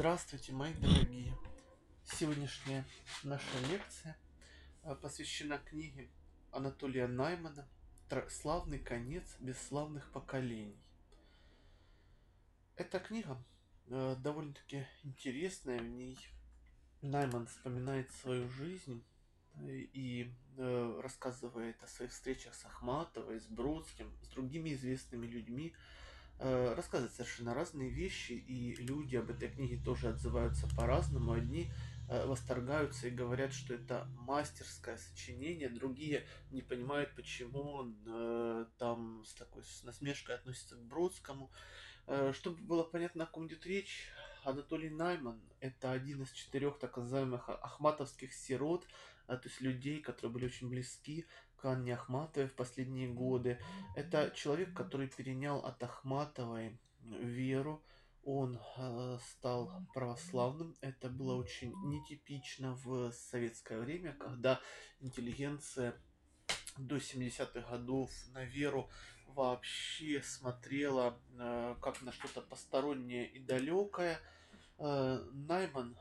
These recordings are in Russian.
Здравствуйте, мои дорогие! Сегодняшняя наша лекция э, посвящена книге Анатолия Наймана «Славный конец бесславных поколений». Эта книга э, довольно-таки интересная, в ней Найман вспоминает свою жизнь э, и рассказывает о своих встречах с Ахматовой, с Бродским, с другими известными людьми, рассказывает совершенно разные вещи, и люди об этой книге тоже отзываются по-разному. Одни э, восторгаются и говорят, что это мастерское сочинение, другие не понимают, почему он э, там с такой с насмешкой относится к Бродскому. Э, чтобы было понятно, о ком идет речь, Анатолий Найман – это один из четырех так называемых ахматовских сирот, то есть людей, которые были очень близки к Анне Ахматовой в последние годы. Это человек, который перенял от Ахматовой веру, он э, стал православным. Это было очень нетипично в советское время, когда интеллигенция до 70-х годов на веру вообще смотрела э, как на что-то постороннее и далекое. Э, Найман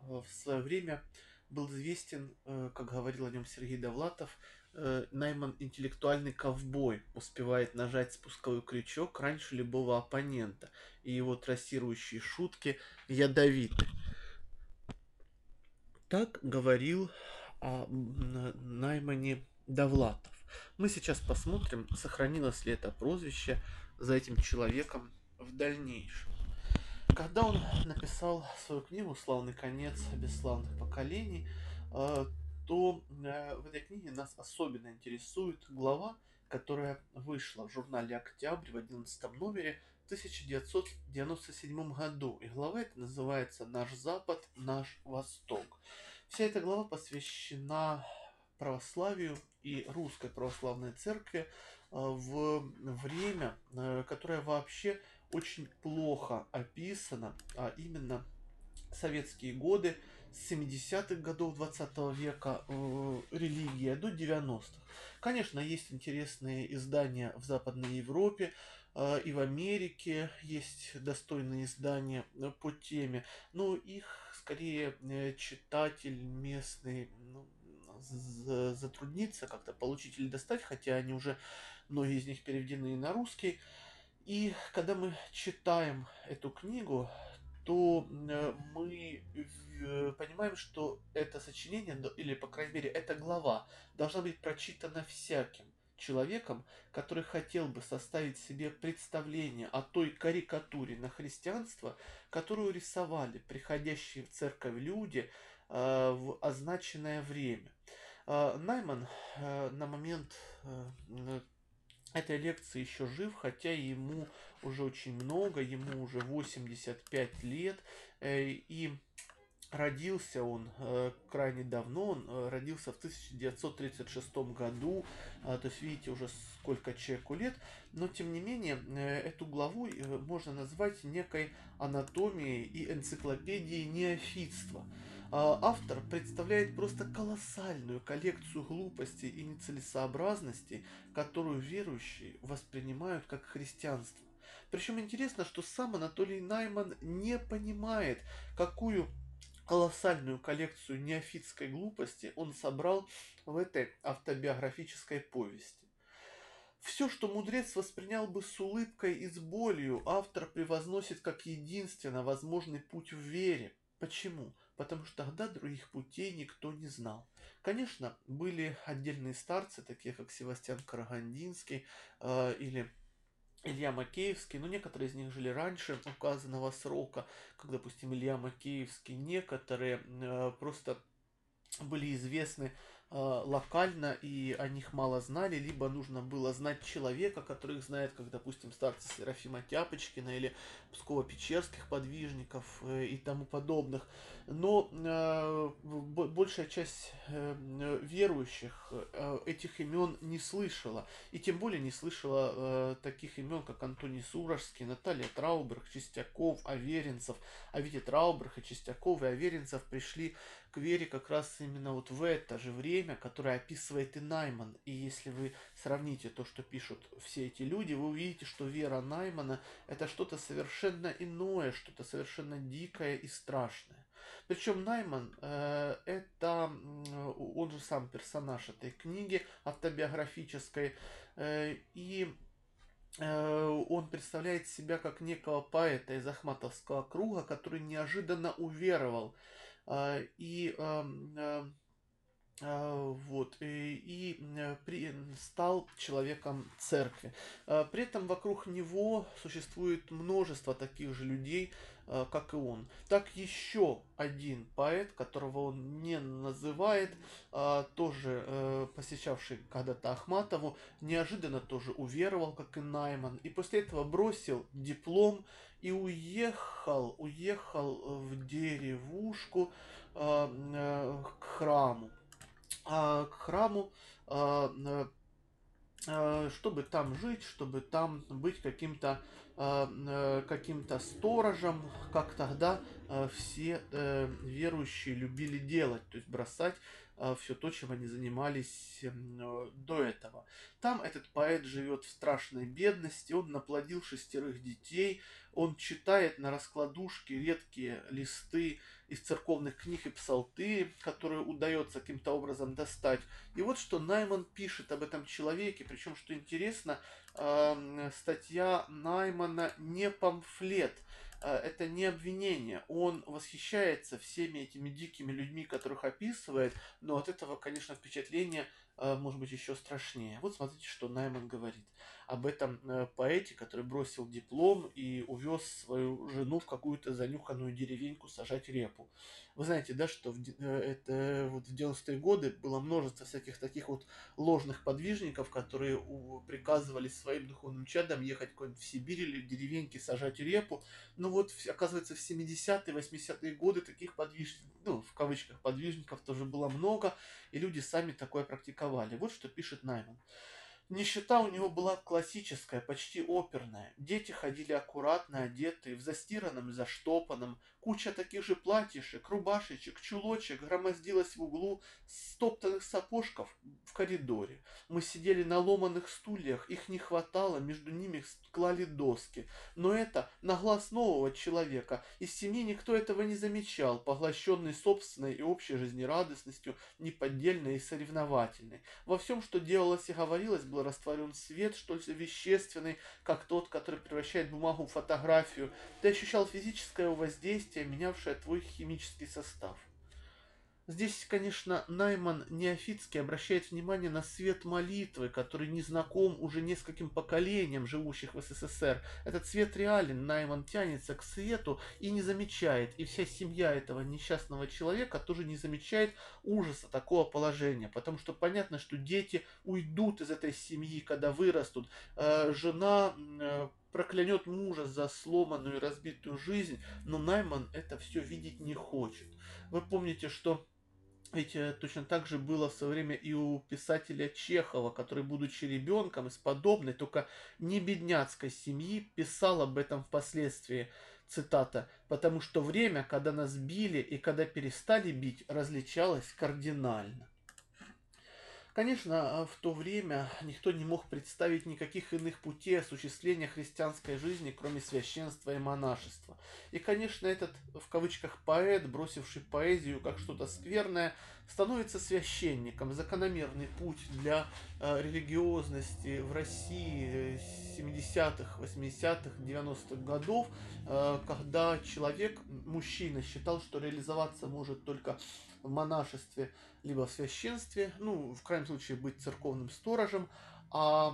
в свое время был известен, как говорил о нем Сергей Довлатов, э, Найман интеллектуальный ковбой, успевает нажать спусковой крючок раньше любого оппонента, и его трассирующие шутки ядовиты. Так говорил о Наймане Довлатов. Мы сейчас посмотрим, сохранилось ли это прозвище за этим человеком в дальнейшем. Когда он написал свою книгу «Славный конец бесславных поколений», э, то э, в этой книге нас особенно интересует глава, которая вышла в журнале «Октябрь» в 11 номере в 1997 году. И глава эта называется «Наш Запад, наш Восток». Вся эта глава посвящена православию и русской православной церкви э, в время, которое вообще очень плохо описано, а именно советские годы 70-х годов 20 века э, религия до 90-х. Конечно, есть интересные издания в Западной Европе, э, и в Америке есть достойные издания э, по теме, но их скорее э, читатель местный ну, затруднится как-то получить или достать, хотя они уже, многие из них переведены на русский. И когда мы читаем эту книгу, то э, мы понимаем, что это сочинение, или, по крайней мере, эта глава должна быть прочитана всяким человеком, который хотел бы составить себе представление о той карикатуре на христианство, которую рисовали приходящие в церковь люди э, в означенное время. Найман на момент этой лекции еще жив, хотя ему уже очень много, ему уже 85 лет, э, и родился он э, крайне давно, он э, родился в 1936 году, то есть видите уже сколько человеку лет, но тем не менее эту главу можно назвать некой анатомией и энциклопедией неофитства. Автор представляет просто колоссальную коллекцию глупостей и нецелесообразностей, которую верующие воспринимают как христианство. Причем интересно, что сам Анатолий Найман не понимает, какую колоссальную коллекцию неофитской глупости он собрал в этой автобиографической повести. Все, что мудрец воспринял бы с улыбкой и с болью, автор превозносит как единственно возможный путь в вере. Почему? потому что тогда других путей никто не знал. Конечно, были отдельные старцы, такие как Севастьян Карагандинский э, или Илья Макеевский, но некоторые из них жили раньше указанного срока, как, допустим, Илья Макеевский, некоторые э, просто были известны Э, локально и о них мало знали, либо нужно было знать человека, который их знает, как, допустим, старца Серафима Тяпочкина или Псково-Печерских подвижников э, и тому подобных. Но э, большая часть э, верующих э, этих имен не слышала, и тем более не слышала э, таких имен, как Антоний Сурожский, Наталья Трауберг, Чистяков, Аверинцев. А ведь и Трауберг, и Чистяков, и Аверинцев пришли к вере как раз именно вот в это же время, которое описывает и Найман. И если вы сравните то, что пишут все эти люди, вы увидите, что вера Наймана это что-то совершенно иное, что-то совершенно дикое и страшное. Причем Найман э, это, он же сам персонаж этой книги автобиографической, э, и э, он представляет себя как некого поэта из Ахматовского круга, который неожиданно уверовал э, и э, э, вот, и, и при, стал человеком церкви. При этом вокруг него существует множество таких же людей, как и он. Так еще один поэт, которого он не называет, тоже э, посещавший когда-то Ахматову, неожиданно тоже уверовал, как и Найман, и после этого бросил диплом и уехал, уехал в деревушку э, к храму а, к храму, чтобы там жить, чтобы там быть каким-то каким-то сторожем, как тогда все а, верующие любили делать, то есть бросать а, все то, чем они занимались эм, до этого. Там этот поэт живет в страшной бедности, он наплодил шестерых детей, он читает на раскладушке редкие листы из церковных книг и псалты, которые удается каким-то образом достать. И вот что Найман пишет об этом человеке, причем, что интересно, статья Наймана не памфлет, это не обвинение. Он восхищается всеми этими дикими людьми, которых описывает, но от этого, конечно, впечатление а, может быть еще страшнее. Вот смотрите, что Найман говорит об этом э, поэте, который бросил диплом и увез свою жену в какую-то занюханную деревеньку сажать репу. Вы знаете, да, что в, э, это, вот в 90-е годы было множество всяких таких вот ложных подвижников, которые у, приказывали своим духовным чадам ехать куда-нибудь в Сибирь или в деревеньки сажать репу. Но вот, оказывается, в 70-е, 80-е годы таких подвижников, ну, в кавычках, подвижников тоже было много, и люди сами такое практиковали. Вот что пишет Найман. Нищета у него была классическая, почти оперная. Дети ходили аккуратно одетые, в застиранном заштопанном. Куча таких же платьишек, рубашечек, чулочек громоздилась в углу стоптанных сапожков в коридоре. Мы сидели на ломаных стульях, их не хватало, между ними клали доски. Но это на глаз нового человека. Из семьи никто этого не замечал, поглощенный собственной и общей жизнерадостностью, неподдельной и соревновательной. Во всем, что делалось и говорилось, был растворен свет, что ли, вещественный, как тот, который превращает бумагу в фотографию. Ты ощущал физическое воздействие, менявшее твой химический состав. Здесь, конечно, Найман неофитский обращает внимание на свет молитвы, который не знаком уже нескольким поколениям живущих в СССР. Этот свет реален, Найман тянется к свету и не замечает, и вся семья этого несчастного человека тоже не замечает ужаса такого положения, потому что понятно, что дети уйдут из этой семьи, когда вырастут. Э, жена э, проклянет мужа за сломанную и разбитую жизнь, но Найман это все видеть не хочет. Вы помните, что ведь э, точно так же было в свое время и у писателя Чехова, который, будучи ребенком из подобной, только не бедняцкой семьи, писал об этом впоследствии, цитата, «потому что время, когда нас били и когда перестали бить, различалось кардинально». Конечно, в то время никто не мог представить никаких иных путей осуществления христианской жизни, кроме священства и монашества. И, конечно, этот, в кавычках, поэт, бросивший поэзию как что-то скверное, становится священником. Закономерный путь для э, религиозности в России 70-х, 80-х, 90-х годов, э, когда человек, мужчина, считал, что реализоваться может только в монашестве, либо в священстве, ну, в крайнем случае быть церковным сторожем, а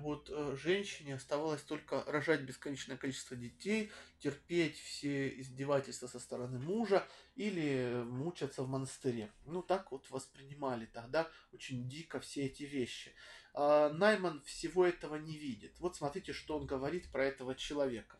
вот э, женщине оставалось только рожать бесконечное количество детей, терпеть все издевательства со стороны мужа или мучаться в монастыре. Ну, так вот воспринимали тогда очень дико все эти вещи. А Найман всего этого не видит. Вот смотрите, что он говорит про этого человека.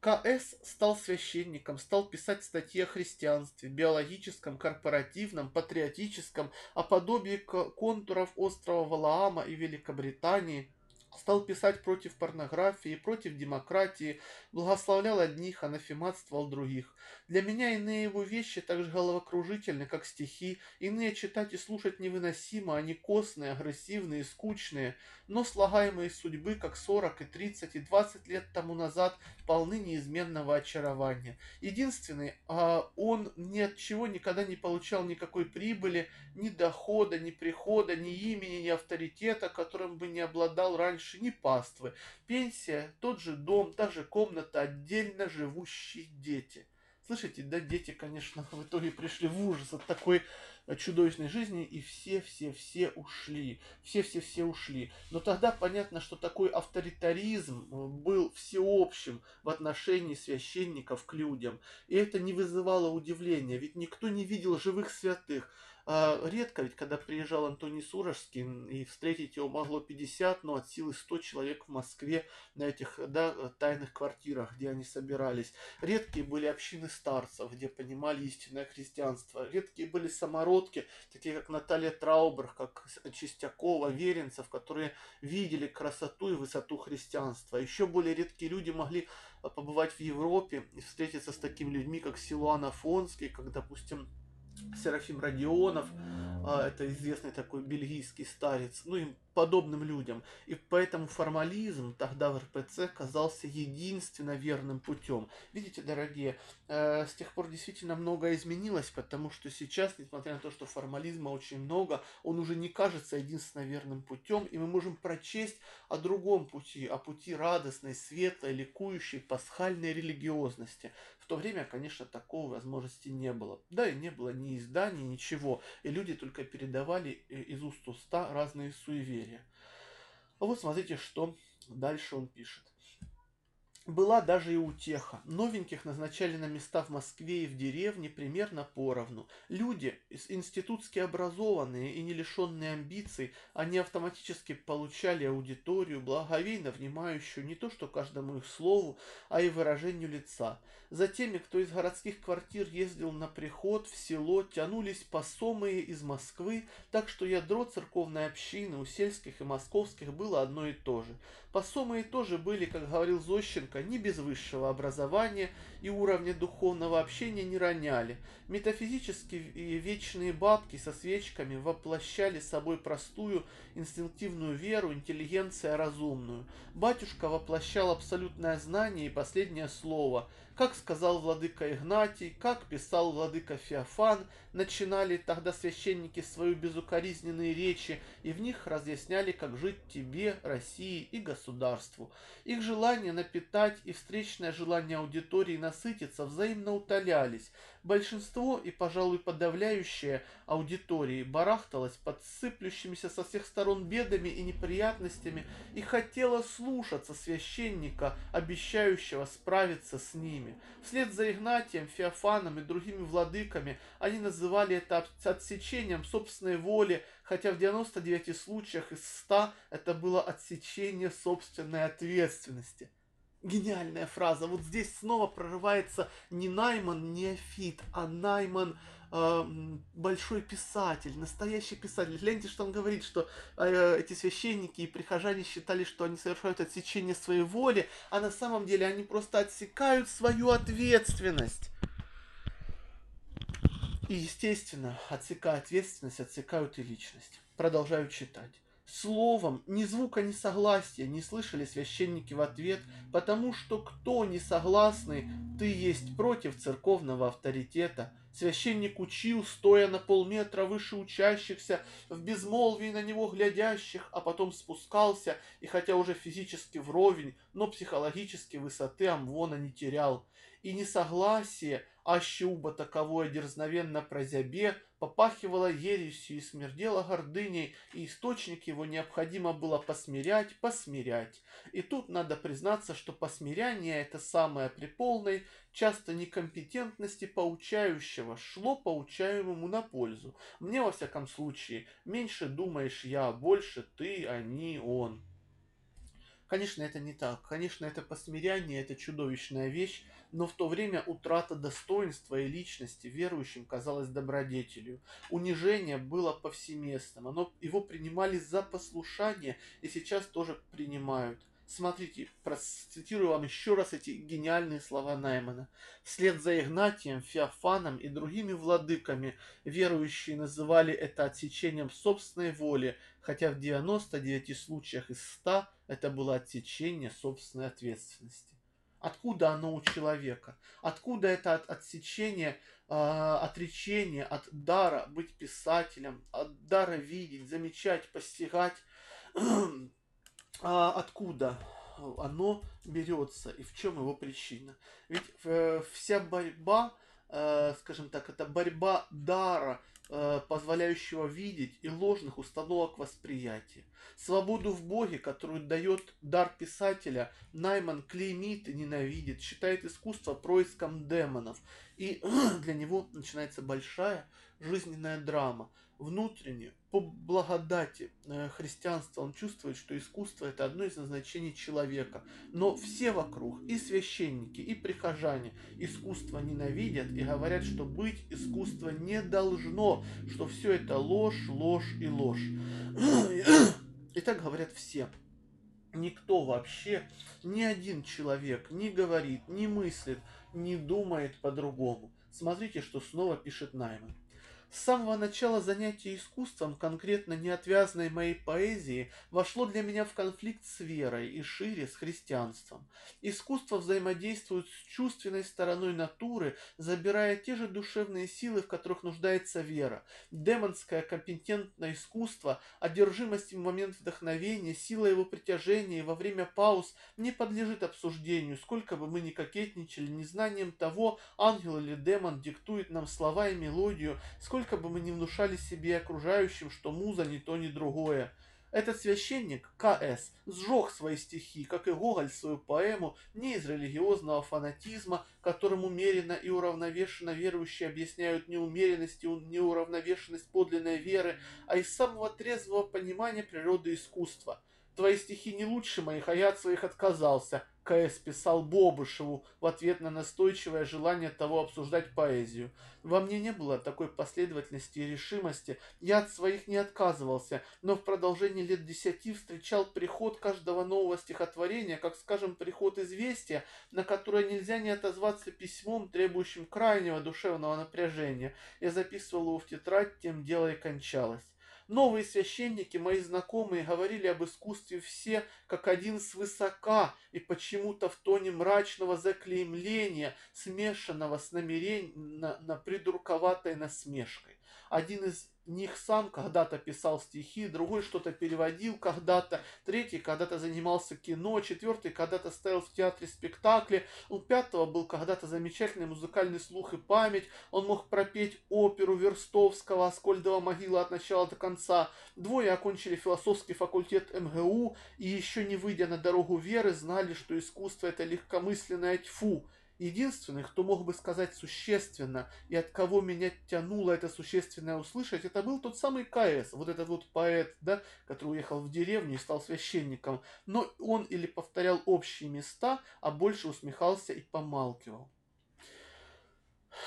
К.С. стал священником, стал писать статьи о христианстве, биологическом, корпоративном, патриотическом, о подобии контуров острова Валаама и Великобритании, стал писать против порнографии, против демократии, благословлял одних, анафематствовал других. Для меня иные его вещи так же головокружительны, как стихи, иные читать и слушать невыносимо, они костные, агрессивные, скучные, но слагаемые судьбы, как 40 и 30 и 20 лет тому назад, полны неизменного очарования. Единственный, а он ни от чего никогда не получал никакой прибыли, ни дохода, ни прихода, ни имени, ни авторитета, которым бы не обладал раньше, ни паствы. Пенсия, тот же дом, та же комната, отдельно живущие дети – Слышите, да, дети, конечно, в итоге пришли в ужас от такой э, чудовищной жизни, и все-все-все ушли. Все-все-все ушли. Но тогда понятно, что такой авторитаризм э, был всеобщим в отношении священников к людям. И это не вызывало удивления, ведь никто не видел живых святых. А редко, ведь когда приезжал Антоний Сурожский, и встретить его могло 50, но от силы 100 человек в Москве на этих да, тайных квартирах, где они собирались. Редкие были общины старцев, где понимали истинное христианство. Редкие были самородки, такие как Наталья Траубер, как Чистякова, Веренцев, которые видели красоту и высоту христианства. Еще более редкие люди могли побывать в Европе и встретиться с такими людьми, как Силуан Афонский, как, допустим, Серафим Родионов, а, это известный такой бельгийский старец, ну и подобным людям. И поэтому формализм тогда в РПЦ казался единственно верным путем. Видите, дорогие, э, с тех пор действительно многое изменилось, потому что сейчас, несмотря на то, что формализма очень много, он уже не кажется единственно верным путем, и мы можем прочесть о другом пути, о пути радостной, светлой, ликующей, пасхальной религиозности. То время, конечно, такого возможности не было. Да, и не было ни изданий, ничего. И люди только передавали э, из уст уста разные суеверия. А вот смотрите, что дальше он пишет. Была даже и утеха. Новеньких назначали на места в Москве и в деревне примерно поровну. Люди, институтски образованные и не лишенные амбиций, они автоматически получали аудиторию, благовейно внимающую не то что каждому их слову, а и выражению лица. За теми, кто из городских квартир ездил на приход в село, тянулись посомые из Москвы, так что ядро церковной общины у сельских и московских было одно и то же. Посомые тоже были, как говорил Зощенко, не без высшего образования и уровня духовного общения не роняли. Метафизические вечные бабки со свечками воплощали собой простую инстинктивную веру, интеллигенция разумную. Батюшка воплощал абсолютное знание и последнее слово – как сказал владыка Игнатий, как писал владыка Феофан, начинали тогда священники свою безукоризненные речи, и в них разъясняли, как жить тебе, России и государству. Их желание напитать и встречное желание аудитории насытиться взаимно утолялись. Большинство и, пожалуй, подавляющее аудитории барахталось под сыплющимися со всех сторон бедами и неприятностями и хотело слушаться священника, обещающего справиться с ними. Вслед за Игнатием, Феофаном и другими владыками они называли это отсечением собственной воли, хотя в 99 случаях из 100 это было отсечение собственной ответственности. Гениальная фраза. Вот здесь снова прорывается не Найман неофит, а Найман э, большой писатель, настоящий писатель. Гляньте, что он говорит, что э, эти священники и прихожане считали, что они совершают отсечение своей воли, а на самом деле они просто отсекают свою ответственность. И, естественно, отсекая ответственность, отсекают и личность. Продолжаю читать. Словом, ни звука ни согласия не слышали священники в ответ, потому что кто не согласный, ты есть против церковного авторитета. Священник учил, стоя на полметра выше учащихся, в безмолвии на него глядящих, а потом спускался, и хотя уже физически вровень, но психологически высоты Амвона не терял. И несогласие, аще уба таковое дерзновенно прозябе, попахивало ересью и смердело гордыней, и источник его необходимо было посмирять, посмирять. И тут надо признаться, что посмиряние это самое при полной, часто некомпетентности поучающего шло поучаемому на пользу. Мне, во всяком случае, меньше думаешь я, больше ты, они, он. Конечно, это не так. Конечно, это посмиряние, это чудовищная вещь, но в то время утрата достоинства и личности верующим казалась добродетелью. Унижение было повсеместным, оно, его принимали за послушание и сейчас тоже принимают. Смотрите, процитирую вам еще раз эти гениальные слова Наймана. Вслед за Игнатием, Феофаном и другими владыками верующие называли это отсечением собственной воли, хотя в 99 случаях из 100 это было отсечение собственной ответственности. Откуда оно у человека? Откуда это от отсечение, э, отречение от дара быть писателем, от дара видеть, замечать, постигать? а откуда оно берется и в чем его причина? Ведь э, вся борьба, э, скажем так, это борьба дара позволяющего видеть и ложных установок восприятия. Свободу в Боге, которую дает дар писателя, Найман клеймит и ненавидит, считает искусство происком демонов. И для него начинается большая жизненная драма. Внутренне, по благодати э, христианства, он чувствует, что искусство это одно из назначений человека. Но все вокруг, и священники, и прихожане, искусство ненавидят и говорят, что быть искусство не должно, что все это ложь, ложь и ложь. И так говорят все. Никто вообще, ни один человек не говорит, не мыслит, не думает по-другому. Смотрите, что снова пишет Найман. С самого начала занятия искусством, конкретно неотвязной моей поэзии, вошло для меня в конфликт с верой и шире с христианством. Искусство взаимодействует с чувственной стороной натуры, забирая те же душевные силы, в которых нуждается вера. Демонское компетентное искусство, одержимость в момент вдохновения, сила его притяжения во время пауз не подлежит обсуждению, сколько бы мы ни кокетничали, незнанием того, ангел или демон диктует нам слова и мелодию, сколько сколько бы мы ни внушали себе и окружающим, что муза не то, ни другое. Этот священник, К.С., сжег свои стихи, как и Гоголь свою поэму, не из религиозного фанатизма, которым умеренно и уравновешенно верующие объясняют неумеренность и неуравновешенность подлинной веры, а из самого трезвого понимания природы искусства. Твои стихи не лучше моих, а я от своих отказался. К.С. писал Бобышеву в ответ на настойчивое желание того обсуждать поэзию. Во мне не было такой последовательности и решимости. Я от своих не отказывался, но в продолжении лет десяти встречал приход каждого нового стихотворения, как, скажем, приход известия, на которое нельзя не отозваться письмом, требующим крайнего душевного напряжения. Я записывал его в тетрадь, тем дело и кончалось. Новые священники, мои знакомые, говорили об искусстве все, как один свысока, и почему-то в тоне мрачного заклеймления, смешанного с намерением на, на придурковатой насмешкой. Один из них сам когда-то писал стихи, другой что-то переводил когда-то, третий когда-то занимался кино, четвертый когда-то ставил в театре спектакли, у пятого был когда-то замечательный музыкальный слух и память, он мог пропеть оперу Верстовского «Аскольдова могила» от начала до конца. Двое окончили философский факультет МГУ и еще не выйдя на дорогу веры, знали, что искусство это легкомысленное тьфу, Единственный, кто мог бы сказать существенно и от кого меня тянуло это существенное услышать, это был тот самый КС, вот этот вот поэт, да, который уехал в деревню и стал священником. Но он или повторял общие места, а больше усмехался и помалкивал.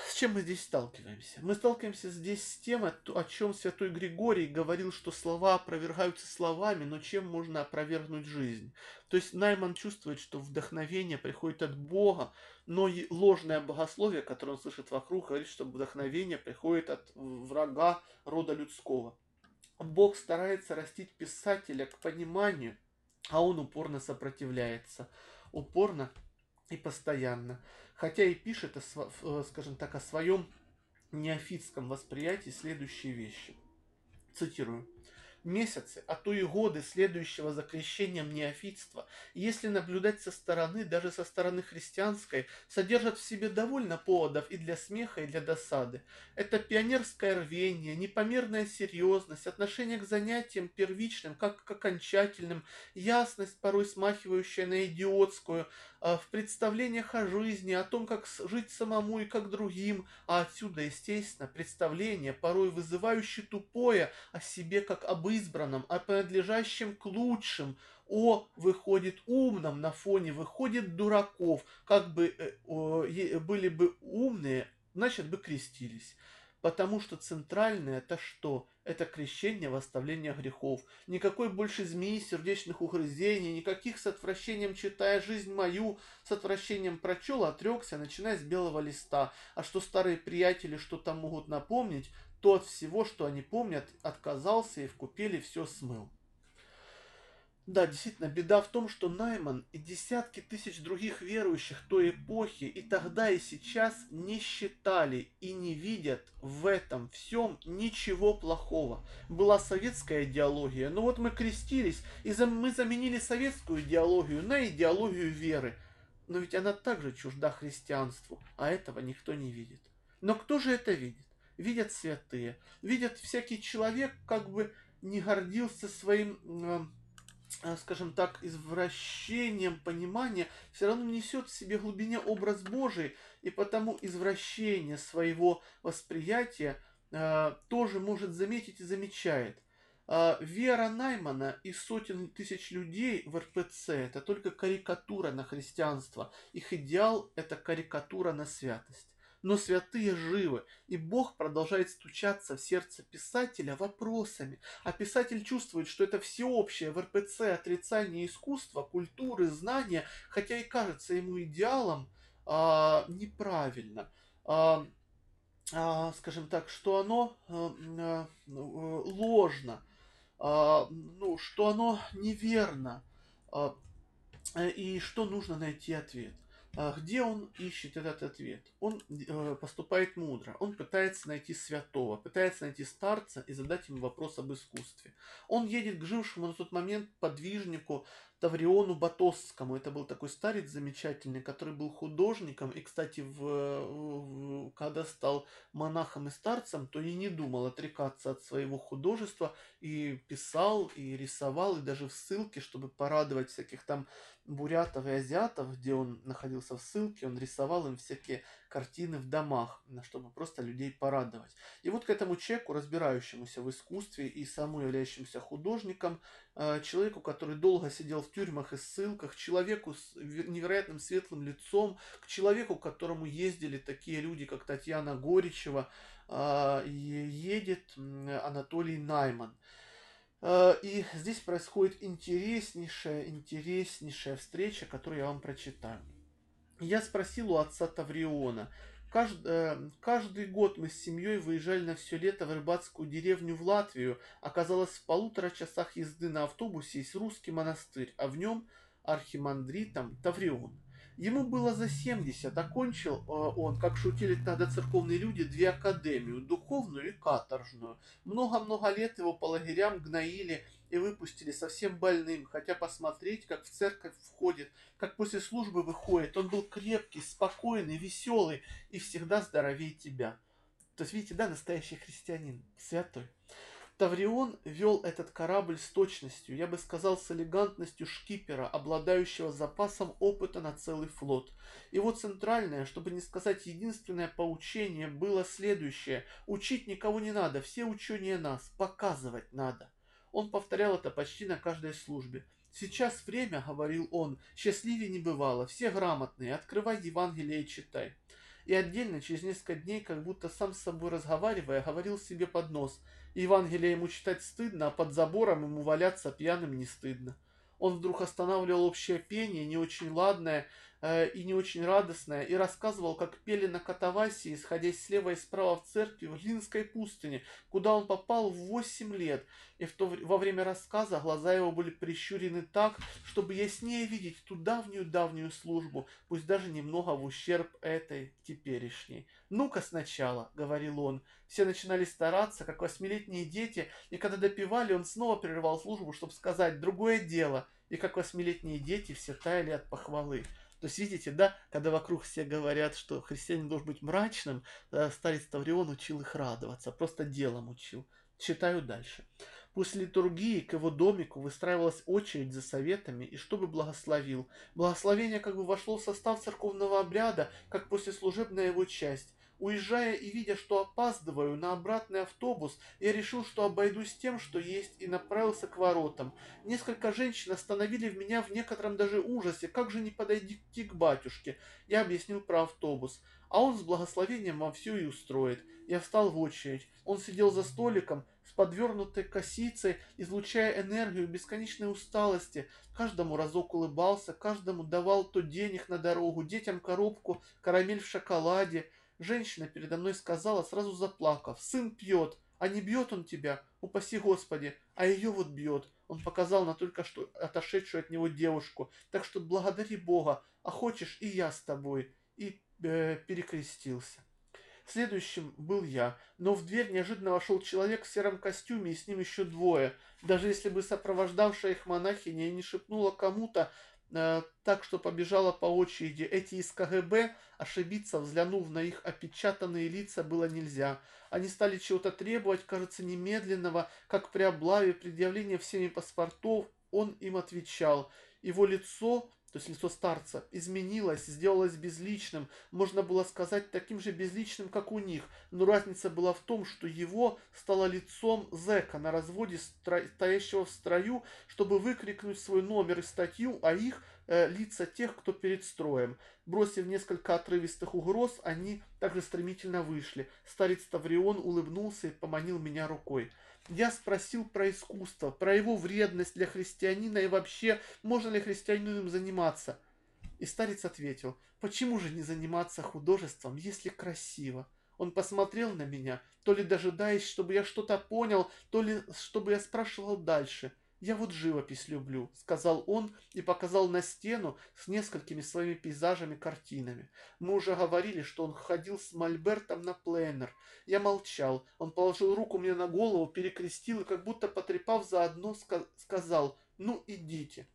С чем мы здесь сталкиваемся? Мы сталкиваемся здесь с тем, о чем святой Григорий говорил, что слова опровергаются словами, но чем можно опровергнуть жизнь? То есть Найман чувствует, что вдохновение приходит от Бога, но и ложное богословие, которое он слышит вокруг, говорит, что вдохновение приходит от врага рода людского. Бог старается растить писателя к пониманию, а он упорно сопротивляется. Упорно и постоянно хотя и пишет, о, скажем так, о своем неофитском восприятии следующие вещи. Цитирую месяцы, а то и годы следующего за крещением неофитства, если наблюдать со стороны, даже со стороны христианской, содержат в себе довольно поводов и для смеха, и для досады. Это пионерское рвение, непомерная серьезность, отношение к занятиям первичным, как к окончательным, ясность, порой смахивающая на идиотскую, а, в представлениях о жизни, о том, как жить самому и как другим, а отсюда, естественно, представление, порой вызывающее тупое о себе как об избранном, о принадлежащем к лучшим, о выходит умном на фоне выходит дураков. Как бы э, были бы умные, значит бы крестились. Потому что центральное это что? Это крещение в оставление грехов. Никакой больше змеи, сердечных угрызений, никаких с отвращением читая жизнь мою, с отвращением прочел, отрекся, начиная с белого листа. А что старые приятели что-то могут напомнить, то от всего, что они помнят, отказался и в купели все смыл. Да, действительно, беда в том, что Найман и десятки тысяч других верующих той эпохи и тогда и сейчас не считали и не видят в этом всем ничего плохого. Была советская идеология, но вот мы крестились, и мы заменили советскую идеологию на идеологию веры. Но ведь она также чужда христианству, а этого никто не видит. Но кто же это видит? Видят святые, видят всякий человек, как бы не гордился своим Э, скажем так, извращением понимания, все равно несет в себе глубине образ Божий, и потому извращение своего восприятия э, тоже может заметить и замечает. Э, вера Наймана и сотен тысяч людей в РПЦ – это только карикатура на христианство. Их идеал – это карикатура на святость но святые живы, и Бог продолжает стучаться в сердце писателя вопросами. А писатель чувствует, что это всеобщее в РПЦ отрицание искусства, культуры, знания, хотя и кажется ему идеалом, а, неправильно. А, а, скажем так, что оно а, а, ложно, а, ну, что оно неверно, а, и что нужно найти ответ. А где он ищет этот ответ? Он э, поступает мудро. Он пытается найти святого, пытается найти старца и задать ему вопрос об искусстве. Он едет к жившему на тот момент подвижнику Тавриону Батосскому. Это был такой старец замечательный, который был художником. И, кстати, в, в, когда стал монахом и старцем, то и не думал отрекаться от своего художества. И писал, и рисовал, и даже в ссылке, чтобы порадовать всяких там бурятов и азиатов, где он находился в ссылке, он рисовал им всякие картины в домах, чтобы просто людей порадовать. И вот к этому человеку, разбирающемуся в искусстве и самому являющемуся художником, э, человеку, который долго сидел в тюрьмах и ссылках, человеку с невероятным светлым лицом, к человеку, к которому ездили такие люди, как Татьяна Горичева, э, едет Анатолий Найман. Э, и здесь происходит интереснейшая, интереснейшая встреча, которую я вам прочитаю. Я спросил у отца Тавриона. Каждый, э, каждый год мы с семьей выезжали на все лето в рыбацкую деревню в Латвию. Оказалось, в полутора часах езды на автобусе есть русский монастырь, а в нем архимандритом Таврион. Ему было за 70, окончил э, он, как шутили тогда церковные люди, две академию, духовную и каторжную. Много-много лет его по лагерям гноили и выпустили совсем больным, хотя посмотреть, как в церковь входит, как после службы выходит, он был крепкий, спокойный, веселый и всегда здоровее тебя. То есть, видите, да, настоящий христианин, святой. Таврион вел этот корабль с точностью, я бы сказал, с элегантностью шкипера, обладающего запасом опыта на целый флот. Его центральное, чтобы не сказать единственное поучение, было следующее. Учить никого не надо, все учения нас, показывать надо. Он повторял это почти на каждой службе. «Сейчас время, — говорил он, — счастливее не бывало, все грамотные, открывай Евангелие и читай». И отдельно, через несколько дней, как будто сам с собой разговаривая, говорил себе под нос – Евангелие ему читать стыдно, а под забором ему валяться пьяным не стыдно. Он вдруг останавливал общее пение, не очень ладное и не очень радостное, и рассказывал, как пели на Катавасии, исходя слева и справа в церкви в Линской пустыне, куда он попал в восемь лет. И в то, во время рассказа глаза его были прищурены так, чтобы яснее видеть ту давнюю-давнюю службу, пусть даже немного в ущерб этой теперешней. «Ну-ка сначала», — говорил он. Все начинали стараться, как восьмилетние дети, и когда допивали, он снова прерывал службу, чтобы сказать «другое дело», и как восьмилетние дети все таяли от похвалы. То есть, видите, да, когда вокруг все говорят, что христианин должен быть мрачным, старец Таврион учил их радоваться, просто делом учил. Читаю дальше. После литургии к его домику выстраивалась очередь за советами, и чтобы благословил. Благословение как бы вошло в состав церковного обряда, как послеслужебная его часть. Уезжая и видя, что опаздываю на обратный автобус, я решил, что обойдусь тем, что есть, и направился к воротам. Несколько женщин остановили в меня в некотором даже ужасе. Как же не подойти к батюшке? Я объяснил про автобус. А он с благословением вам все и устроит. Я встал в очередь. Он сидел за столиком с подвернутой косицей, излучая энергию бесконечной усталости. Каждому разок улыбался, каждому давал то денег на дорогу, детям коробку, карамель в шоколаде. Женщина передо мной сказала, сразу заплакав, «Сын пьет, а не бьет он тебя, упаси Господи, а ее вот бьет». Он показал на только что отошедшую от него девушку. «Так что благодари Бога, а хочешь и я с тобой». И э, перекрестился. Следующим был я, но в дверь неожиданно вошел человек в сером костюме и с ним еще двое. Даже если бы сопровождавшая их монахиня не шепнула кому-то, так что побежала по очереди, эти из КГБ, ошибиться, взглянув на их опечатанные лица, было нельзя. Они стали чего-то требовать, кажется, немедленного, как при облаве, предъявления всеми паспортов, он им отвечал. Его лицо то есть лицо старца, изменилось, сделалось безличным, можно было сказать таким же безличным, как у них, но разница была в том, что его стало лицом зэка на разводе, стоящего в строю, чтобы выкрикнуть свой номер и статью, а их э, лица тех, кто перед строем. Бросив несколько отрывистых угроз, они также стремительно вышли. Старец Таврион улыбнулся и поманил меня рукой. Я спросил про искусство, про его вредность для христианина и вообще, можно ли христианину им заниматься. И старец ответил, почему же не заниматься художеством, если красиво? Он посмотрел на меня, то ли дожидаясь, чтобы я что-то понял, то ли чтобы я спрашивал дальше. «Я вот живопись люблю», — сказал он и показал на стену с несколькими своими пейзажами-картинами. Мы уже говорили, что он ходил с Мольбертом на пленер. Я молчал. Он положил руку мне на голову, перекрестил и, как будто потрепав заодно, сказал «Ну, идите».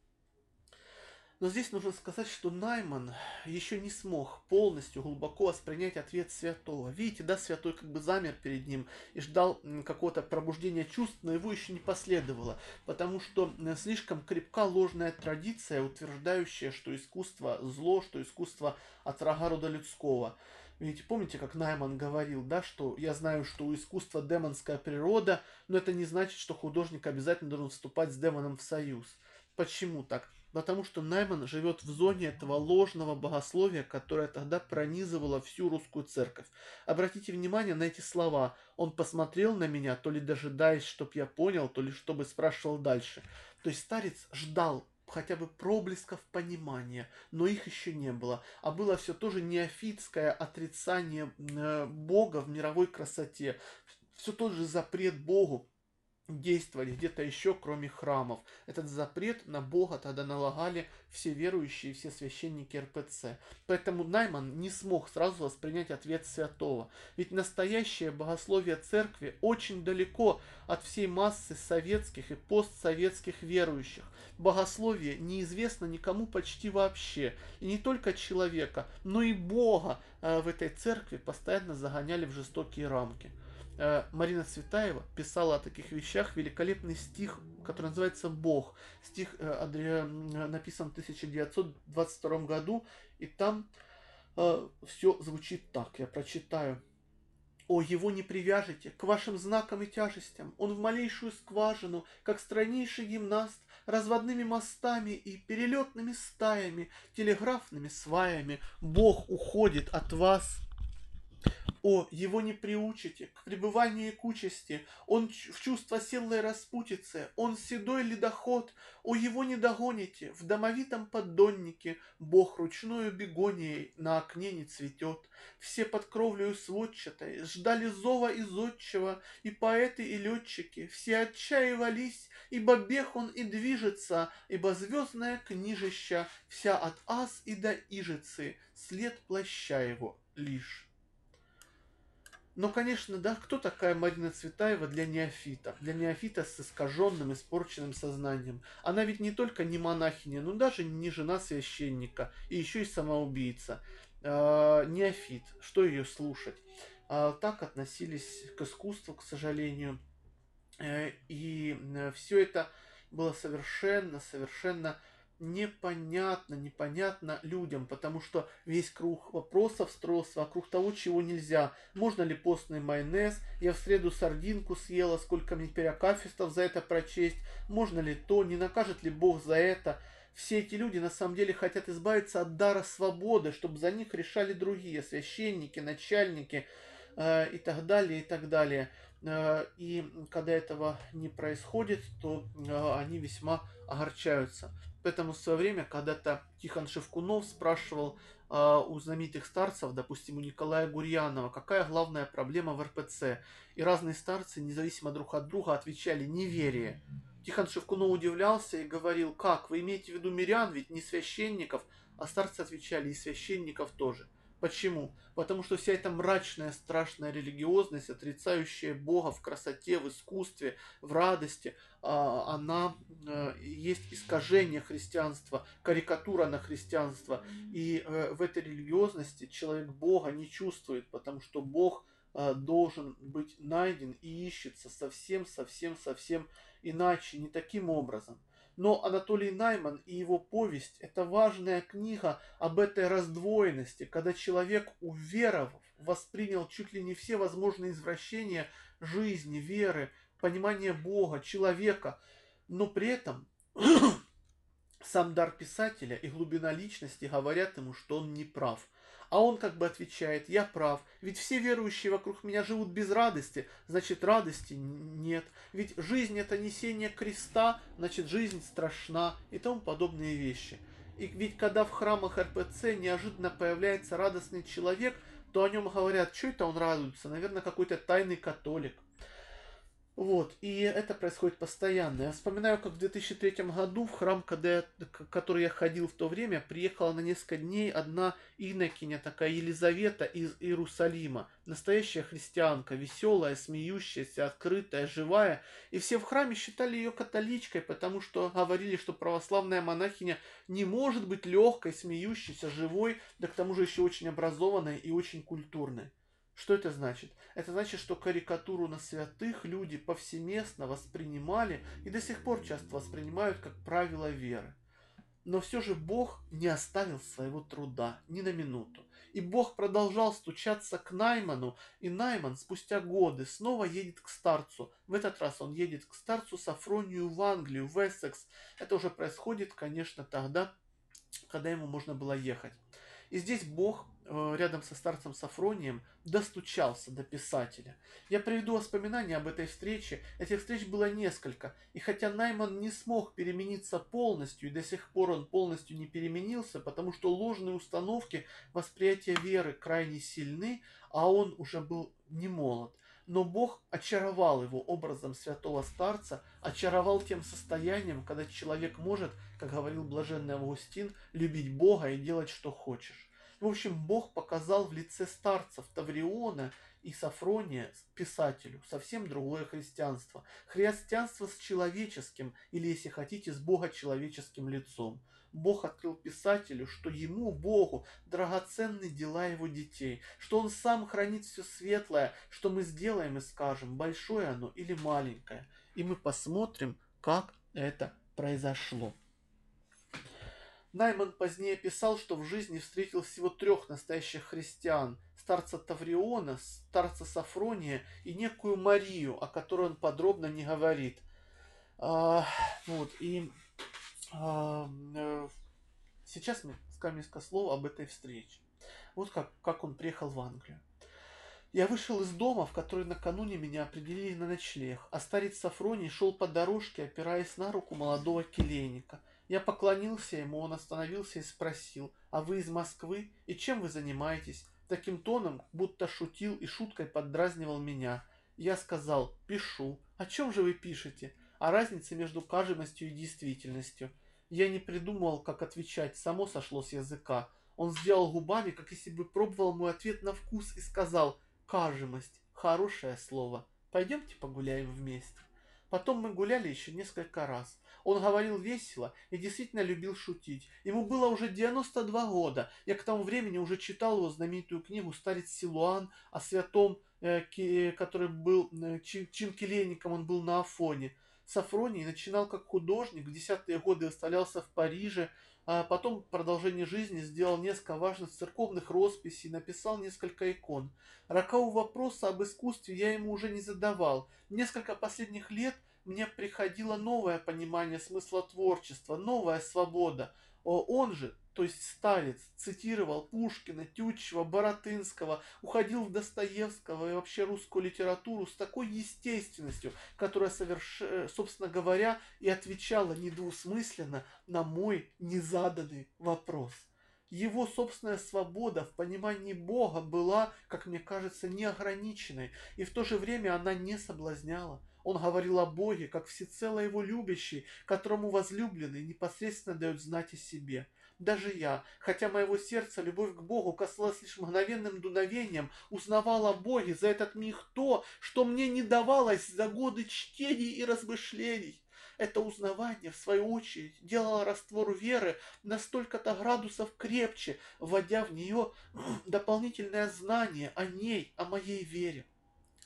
Но здесь нужно сказать, что Найман еще не смог полностью глубоко воспринять ответ святого. Видите, да, святой как бы замер перед ним и ждал какого-то пробуждения чувств, но его еще не последовало, потому что слишком крепка ложная традиция, утверждающая, что искусство зло, что искусство от рога рода людского. Видите, помните, как Найман говорил, да, что я знаю, что у искусства демонская природа, но это не значит, что художник обязательно должен вступать с демоном в союз. Почему так? Потому что Найман живет в зоне этого ложного богословия, которое тогда пронизывало всю русскую церковь. Обратите внимание на эти слова. Он посмотрел на меня, то ли дожидаясь, чтоб я понял, то ли чтобы спрашивал дальше. То есть старец ждал хотя бы проблесков понимания, но их еще не было. А было все тоже неофитское отрицание э, Бога в мировой красоте. Все тот же запрет Богу действовали где-то еще, кроме храмов. Этот запрет на Бога тогда налагали все верующие, все священники РПЦ. Поэтому Найман не смог сразу воспринять ответ святого. Ведь настоящее богословие церкви очень далеко от всей массы советских и постсоветских верующих. Богословие неизвестно никому почти вообще. И не только человека, но и Бога э, в этой церкви постоянно загоняли в жестокие рамки. Э, Марина Цветаева писала о таких вещах великолепный стих, который называется «Бог». Стих э, написан в 1922 году, и там э, все звучит так, я прочитаю. О, его не привяжете к вашим знакам и тяжестям. Он в малейшую скважину, как стройнейший гимнаст, разводными мостами и перелетными стаями, телеграфными сваями. Бог уходит от вас о, его не приучите к пребыванию и к участи, он в чувство силой распутицы, он седой ледоход, о, его не догоните, в домовитом поддоннике Бог ручную бегонией на окне не цветет. Все под кровлею сводчатой ждали зова из отчего, и поэты, и летчики, все отчаивались, ибо бег он и движется, ибо звездное книжища вся от ас и до ижицы, след плаща его лишь. Но, конечно, да, кто такая Марина Цветаева для неофита? Для неофита с искаженным, испорченным сознанием. Она ведь не только не монахиня, но даже не жена священника, и еще и самоубийца. Э, неофит, что ее слушать? Э, так относились к искусству, к сожалению. Э, и э, все это было совершенно, совершенно непонятно, непонятно людям, потому что весь круг вопросов строился вокруг того, чего нельзя. Можно ли постный майонез? Я в среду сардинку съела, сколько мне теперь акафистов за это прочесть? Можно ли то? Не накажет ли Бог за это? Все эти люди на самом деле хотят избавиться от дара свободы, чтобы за них решали другие, священники, начальники э, и так далее, и так далее. Э, и когда этого не происходит, то э, они весьма огорчаются. Поэтому в свое время когда-то Тихон Шевкунов спрашивал э, у знаменитых старцев, допустим, у Николая Гурьянова, какая главная проблема в РПЦ. И разные старцы, независимо друг от друга, отвечали «неверие». Тихон Шевкунов удивлялся и говорил, как, вы имеете в виду мирян, ведь не священников, а старцы отвечали, и священников тоже. Почему? Потому что вся эта мрачная, страшная религиозность, отрицающая Бога в красоте, в искусстве, в радости, а, она э, есть искажение христианства, карикатура на христианство. И э, в этой религиозности человек Бога не чувствует, потому что Бог э, должен быть найден и ищется совсем, совсем, совсем иначе, не таким образом. Но Анатолий Найман и его повесть – это важная книга об этой раздвоенности, когда человек, уверовав, воспринял чуть ли не все возможные извращения жизни, веры, понимания Бога, человека, но при этом сам дар писателя и глубина личности говорят ему, что он не прав – а он как бы отвечает, я прав, ведь все верующие вокруг меня живут без радости, значит радости нет. Ведь жизнь это несение креста, значит жизнь страшна и тому подобные вещи. И ведь когда в храмах РПЦ неожиданно появляется радостный человек, то о нем говорят, что это он радуется, наверное, какой-то тайный католик. Вот, и это происходит постоянно. Я вспоминаю, как в 2003 году в храм, когда я, который я ходил в то время, приехала на несколько дней одна инокиня, такая Елизавета из Иерусалима. Настоящая христианка, веселая, смеющаяся, открытая, живая. И все в храме считали ее католичкой, потому что говорили, что православная монахиня не может быть легкой, смеющейся, живой, да к тому же еще очень образованной и очень культурной. Что это значит? Это значит, что карикатуру на святых люди повсеместно воспринимали и до сих пор часто воспринимают как правило веры. Но все же Бог не оставил своего труда ни на минуту. И Бог продолжал стучаться к Найману, и Найман спустя годы снова едет к старцу. В этот раз он едет к старцу Сафронию в Англию, в Эссекс. Это уже происходит, конечно, тогда, когда ему можно было ехать. И здесь Бог Э, рядом со старцем Сафронием достучался до писателя. Я приведу воспоминания об этой встрече. Этих встреч было несколько, и хотя Найман не смог перемениться полностью, и до сих пор он полностью не переменился, потому что ложные установки восприятия веры крайне сильны, а он уже был не молод. Но Бог очаровал его образом святого старца, очаровал тем состоянием, когда человек может, как говорил блаженный Августин, любить Бога и делать, что хочешь. В общем, Бог показал в лице старцев Тавриона и Сафрония писателю совсем другое христианство. Христианство с человеческим, или, если хотите, с богочеловеческим лицом. Бог открыл писателю, что ему, Богу, драгоценны дела его детей, что он сам хранит все светлое, что мы сделаем и скажем, большое оно или маленькое. И мы посмотрим, как это произошло. Найман позднее писал, что в жизни встретил всего трех настоящих христиан – старца Тавриона, старца Сафрония и некую Марию, о которой он подробно не говорит. А, вот, и сейчас мы скажем несколько слов об этой встрече. Вот как, как он приехал в Англию. Я вышел из дома, в который накануне меня определили на ночлег, а старец Сафроний шел по дорожке, опираясь на руку молодого келейника – я поклонился ему, он остановился и спросил, «А вы из Москвы? И чем вы занимаетесь?» Таким тоном, будто шутил и шуткой поддразнивал меня. Я сказал, «Пишу». «О чем же вы пишете?» «О разнице между кажемостью и действительностью». Я не придумывал, как отвечать, само сошло с языка. Он сделал губами, как если бы пробовал мой ответ на вкус и сказал, «Кажемость. Хорошее слово. Пойдемте погуляем вместе». Потом мы гуляли еще несколько раз. Он говорил весело и действительно любил шутить. Ему было уже 92 года. Я к тому времени уже читал его знаменитую книгу «Старец Силуан» о святом, э, который был э, чинкелейником, он был на Афоне. Сафроний начинал как художник, в десятые годы выставлялся в Париже, а потом в продолжении жизни сделал несколько важных церковных росписей, написал несколько икон. Рокового вопроса об искусстве я ему уже не задавал. Несколько последних лет мне приходило новое понимание смысла творчества, новая свобода. Он же, то есть старец, цитировал Пушкина, Тютчева, Боротынского, уходил в Достоевского и вообще русскую литературу с такой естественностью, которая, соверш... собственно говоря, и отвечала недвусмысленно на мой незаданный вопрос. Его собственная свобода в понимании Бога была, как мне кажется, неограниченной, и в то же время она не соблазняла. Он говорил о Боге, как всецело его любящий, которому возлюбленный непосредственно дает знать о себе. Даже я, хотя моего сердца любовь к Богу касалась лишь мгновенным дуновением, узнавал о Боге за этот миг то, что мне не давалось за годы чтений и размышлений. Это узнавание, в свою очередь, делало раствор веры на столько-то градусов крепче, вводя в нее дополнительное знание о ней, о моей вере.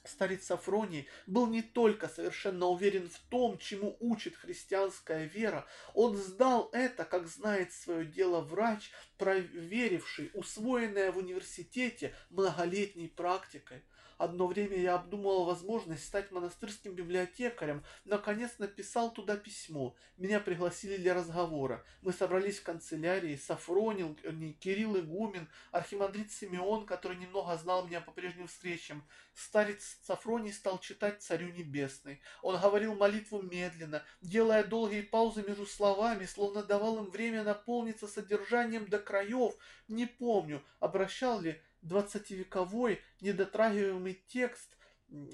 Старец Сафроний был не только совершенно уверен в том, чему учит христианская вера, он сдал это, как знает свое дело врач, проверивший усвоенное в университете многолетней практикой. Одно время я обдумывал возможность стать монастырским библиотекарем. Наконец написал туда письмо. Меня пригласили для разговора. Мы собрались в канцелярии. Сафронил, Кирилл Игумен, архимандрит Симеон, который немного знал меня по прежним встречам. Старец Сафроний стал читать Царю Небесный. Он говорил молитву медленно, делая долгие паузы между словами, словно давал им время наполниться содержанием до краев. Не помню, обращал ли двадцативековой недотрагиваемый текст,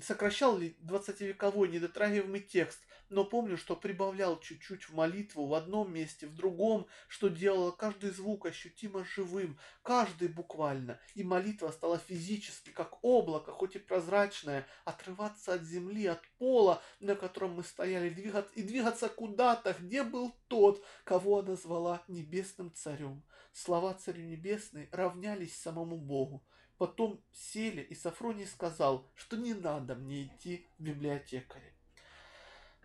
сокращал ли двадцативековой недотрагиваемый текст, но помню, что прибавлял чуть-чуть в молитву в одном месте, в другом, что делало каждый звук ощутимо живым, каждый буквально, и молитва стала физически, как облако, хоть и прозрачное, отрываться от земли, от пола, на котором мы стояли, и двигаться куда-то, где был тот, кого она звала небесным царем. Слова царю небесный равнялись самому Богу. Потом сели, и Сафроний сказал, что не надо мне идти в библиотекаре.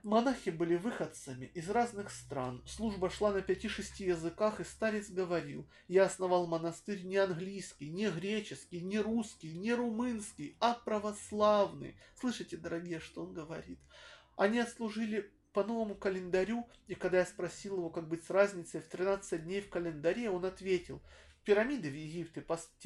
Монахи были выходцами из разных стран. Служба шла на пяти-шести языках, и старец говорил, я основал монастырь не английский, не греческий, не русский, не румынский, а православный. Слышите, дорогие, что он говорит? Они отслужили по новому календарю, и когда я спросил его, как быть с разницей в 13 дней в календаре, он ответил, Пирамиды в Египте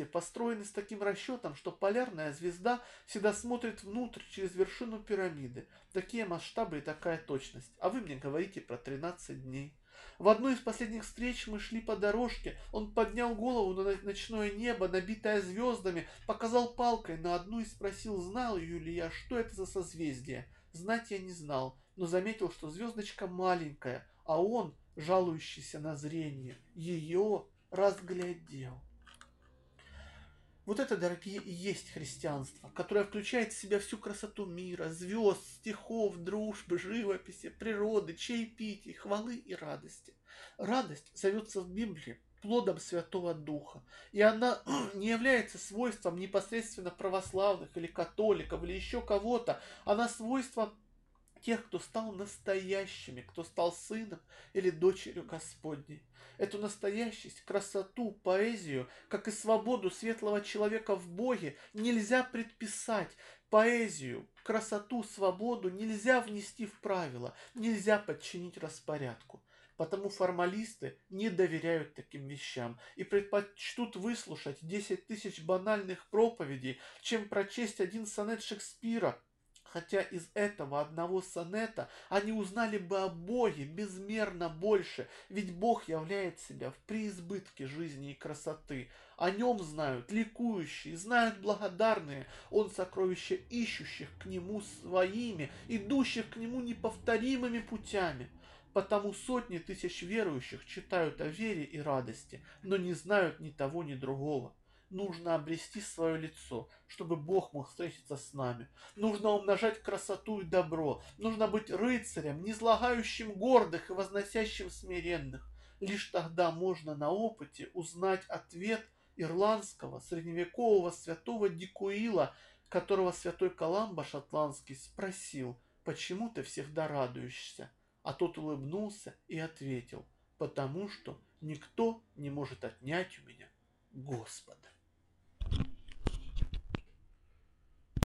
построены с таким расчетом, что полярная звезда всегда смотрит внутрь через вершину пирамиды. Такие масштабы и такая точность. А вы мне говорите про 13 дней. В одной из последних встреч мы шли по дорожке. Он поднял голову на ночное небо, набитое звездами, показал палкой на одну и спросил, знал ли я, что это за созвездие. Знать я не знал, но заметил, что звездочка маленькая, а он, жалующийся на зрение, ее разглядел. Вот это, дорогие, и есть христианство, которое включает в себя всю красоту мира, звезд, стихов, дружбы, живописи, природы, чаепитий, хвалы и радости. Радость зовется в Библии плодом Святого Духа. И она не является свойством непосредственно православных или католиков или еще кого-то. Она свойство тех, кто стал настоящими, кто стал сыном или дочерью Господней. Эту настоящесть, красоту, поэзию, как и свободу светлого человека в Боге, нельзя предписать. Поэзию, красоту, свободу нельзя внести в правила, нельзя подчинить распорядку. Потому формалисты не доверяют таким вещам и предпочтут выслушать 10 тысяч банальных проповедей, чем прочесть один сонет Шекспира хотя из этого одного сонета они узнали бы о Боге безмерно больше, ведь Бог являет себя в преизбытке жизни и красоты. О нем знают ликующие, знают благодарные, он сокровища ищущих к нему своими, идущих к нему неповторимыми путями. Потому сотни тысяч верующих читают о вере и радости, но не знают ни того, ни другого. Нужно обрести свое лицо, чтобы Бог мог встретиться с нами. Нужно умножать красоту и добро. Нужно быть рыцарем, не излагающим гордых и возносящим смиренных. Лишь тогда можно на опыте узнать ответ ирландского средневекового святого Дикуила, которого святой Коламба шотландский спросил, почему ты всегда радуешься?» А тот улыбнулся и ответил, «Потому что никто не может отнять у меня Господа».